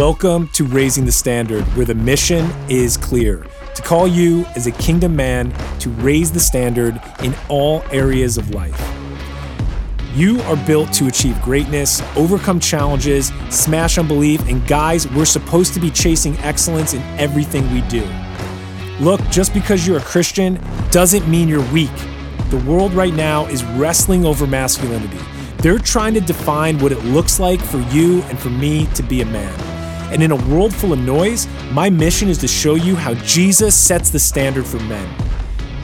Welcome to Raising the Standard, where the mission is clear to call you as a kingdom man to raise the standard in all areas of life. You are built to achieve greatness, overcome challenges, smash unbelief, and guys, we're supposed to be chasing excellence in everything we do. Look, just because you're a Christian doesn't mean you're weak. The world right now is wrestling over masculinity. They're trying to define what it looks like for you and for me to be a man. And in a world full of noise, my mission is to show you how Jesus sets the standard for men.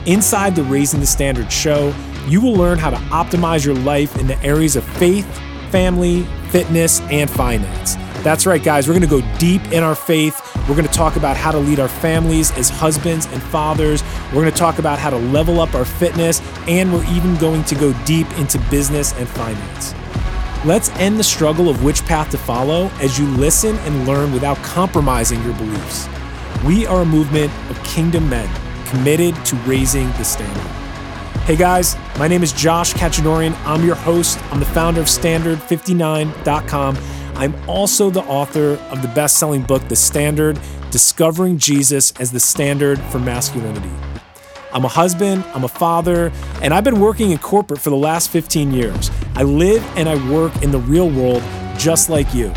Inside the Raising the Standard show, you will learn how to optimize your life in the areas of faith, family, fitness, and finance. That's right, guys. We're going to go deep in our faith. We're going to talk about how to lead our families as husbands and fathers. We're going to talk about how to level up our fitness, and we're even going to go deep into business and finance. Let's end the struggle of which path to follow as you listen and learn without compromising your beliefs. We are a movement of kingdom men committed to raising the standard. Hey guys, my name is Josh Kachanorian. I'm your host. I'm the founder of Standard59.com. I'm also the author of the best selling book, The Standard Discovering Jesus as the Standard for Masculinity. I'm a husband, I'm a father, and I've been working in corporate for the last 15 years. I live and I work in the real world just like you.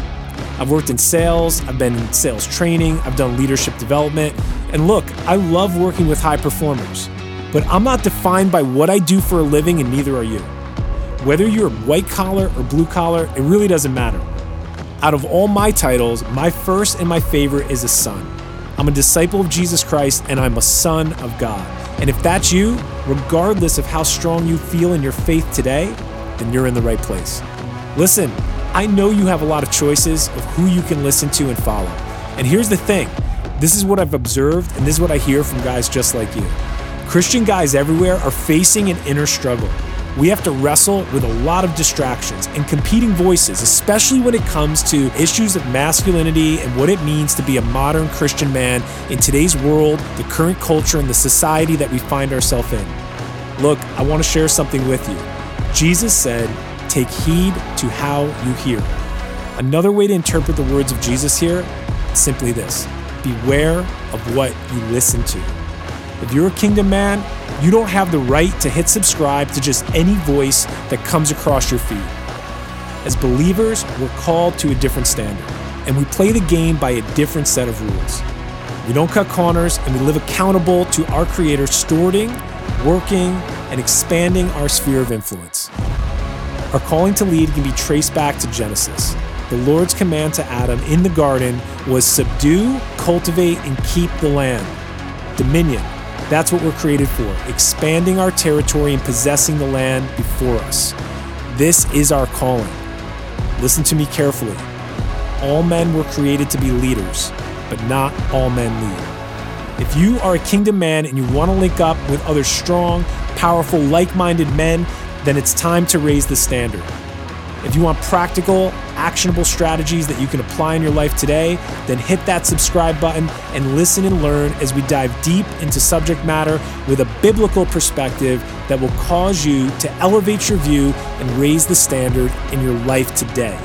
I've worked in sales, I've been in sales training, I've done leadership development, and look, I love working with high performers. But I'm not defined by what I do for a living, and neither are you. Whether you're white collar or blue collar, it really doesn't matter. Out of all my titles, my first and my favorite is a son. I'm a disciple of Jesus Christ, and I'm a son of God. And if that's you, regardless of how strong you feel in your faith today, then you're in the right place. Listen, I know you have a lot of choices of who you can listen to and follow. And here's the thing this is what I've observed, and this is what I hear from guys just like you. Christian guys everywhere are facing an inner struggle we have to wrestle with a lot of distractions and competing voices, especially when it comes to issues of masculinity and what it means to be a modern Christian man in today's world, the current culture, and the society that we find ourselves in. Look, I want to share something with you. Jesus said, Take heed to how you hear. Another way to interpret the words of Jesus here simply this Beware of what you listen to. If you're a kingdom man, you don't have the right to hit subscribe to just any voice that comes across your feed. As believers, we're called to a different standard, and we play the game by a different set of rules. We don't cut corners, and we live accountable to our Creator, stewarding, working, and expanding our sphere of influence. Our calling to lead can be traced back to Genesis. The Lord's command to Adam in the garden was subdue, cultivate, and keep the land. Dominion, that's what we're created for expanding our territory and possessing the land before us. This is our calling. Listen to me carefully. All men were created to be leaders, but not all men lead. If you are a kingdom man and you want to link up with other strong, powerful, like minded men, then it's time to raise the standard. If you want practical, actionable strategies that you can apply in your life today, then hit that subscribe button and listen and learn as we dive deep into subject matter with a biblical perspective that will cause you to elevate your view and raise the standard in your life today.